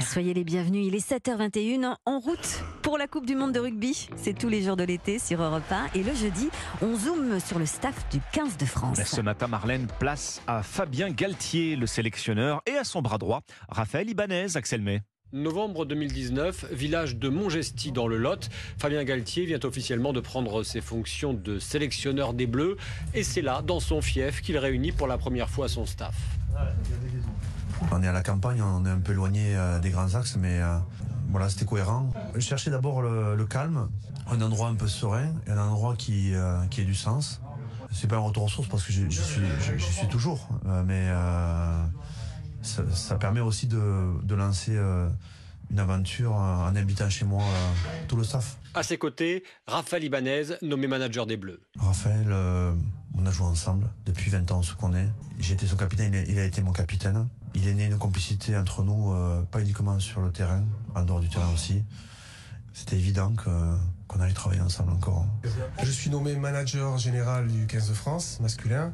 Soyez les bienvenus. Il est 7h21 en route pour la Coupe du Monde de rugby. C'est tous les jours de l'été sur Europe 1. Et le jeudi, on zoome sur le staff du 15 de France. Ce matin, Marlène place à Fabien Galtier, le sélectionneur, et à son bras droit, Raphaël Ibanez, Axel May. Novembre 2019, village de Montgesty dans le Lot. Fabien Galtier vient officiellement de prendre ses fonctions de sélectionneur des Bleus. Et c'est là, dans son fief, qu'il réunit pour la première fois son staff. On est à la campagne, on est un peu éloigné euh, des grands axes, mais euh, voilà, c'était cohérent. Je cherchais d'abord le, le calme, un endroit un peu serein, et un endroit qui, euh, qui ait du sens. C'est pas un retour aux sources parce que j'y suis, toujours, mais euh, ça, ça permet aussi de, de lancer euh, une aventure en invitant chez moi euh, tout le staff. À ses côtés, Raphaël Ibanez, nommé manager des Bleus. Raphaël, on a joué ensemble depuis 20 ans, on se connaît. J'ai été son capitaine, il a, il a été mon capitaine. Il est né une complicité entre nous, euh, pas uniquement sur le terrain, en dehors du terrain aussi. C'était évident qu'on allait travailler ensemble encore. Je suis nommé manager général du 15 de France masculin.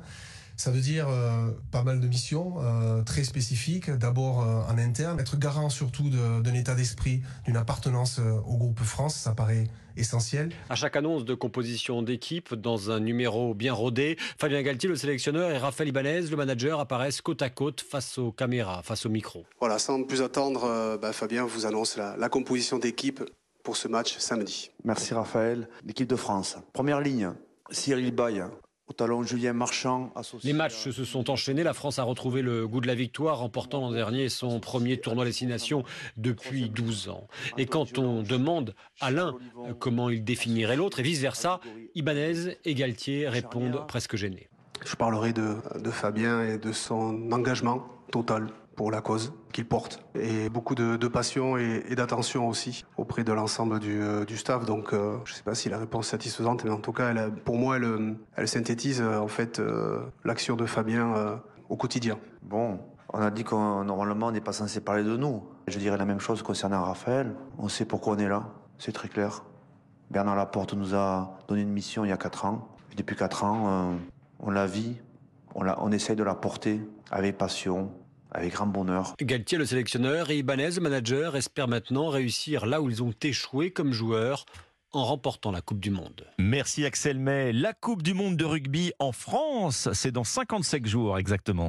Ça veut dire euh, pas mal de missions euh, très spécifiques. D'abord euh, en interne, être garant surtout de- d'un état d'esprit, d'une appartenance euh, au groupe France, ça paraît essentiel. À chaque annonce de composition d'équipe, dans un numéro bien rodé, Fabien Galtier, le sélectionneur, et Raphaël Ibanez, le manager, apparaissent côte à côte face aux caméras, face au micro. Voilà, sans plus attendre, euh, bah, Fabien vous annonce la, la composition d'équipe pour ce match samedi. Merci Raphaël. L'équipe de France. Première ligne, Cyril Bay. Au talon, Julien Marchand. Associé Les matchs se sont enchaînés. La France a retrouvé le goût de la victoire, remportant l'an dernier son premier tournoi destination depuis 12 ans. Et quand on demande à l'un comment il définirait l'autre, et vice-versa, Ibanez et Galtier répondent presque gênés. Je parlerai de, Fabien et de son engagement total pour la cause qu'il porte. Et beaucoup de, passion et, d'attention aussi auprès de l'ensemble du, euh, staff. Donc euh, je ne sais pas si la réponse est satisfaisante, mais en tout cas, pour moi, elle, synthétise euh, en fait l'action de Fabien au quotidien. Bon, on a dit qu'on normalement on n'est pas censé parler de nous. Je dirais la même chose concernant Raphaël. On sait pourquoi on est là, c'est très clair. Bernard Laporte nous a donné une mission il y a 4 ans. Et depuis 4 ans, on la vit, on, la, on essaye de la porter avec passion, avec grand bonheur. Galtier, le sélectionneur, et Ibanez, le manager, espèrent maintenant réussir là où ils ont échoué comme joueurs en remportant la Coupe du Monde. Merci Axel May. La Coupe du Monde de rugby en France, c'est dans 55 jours exactement.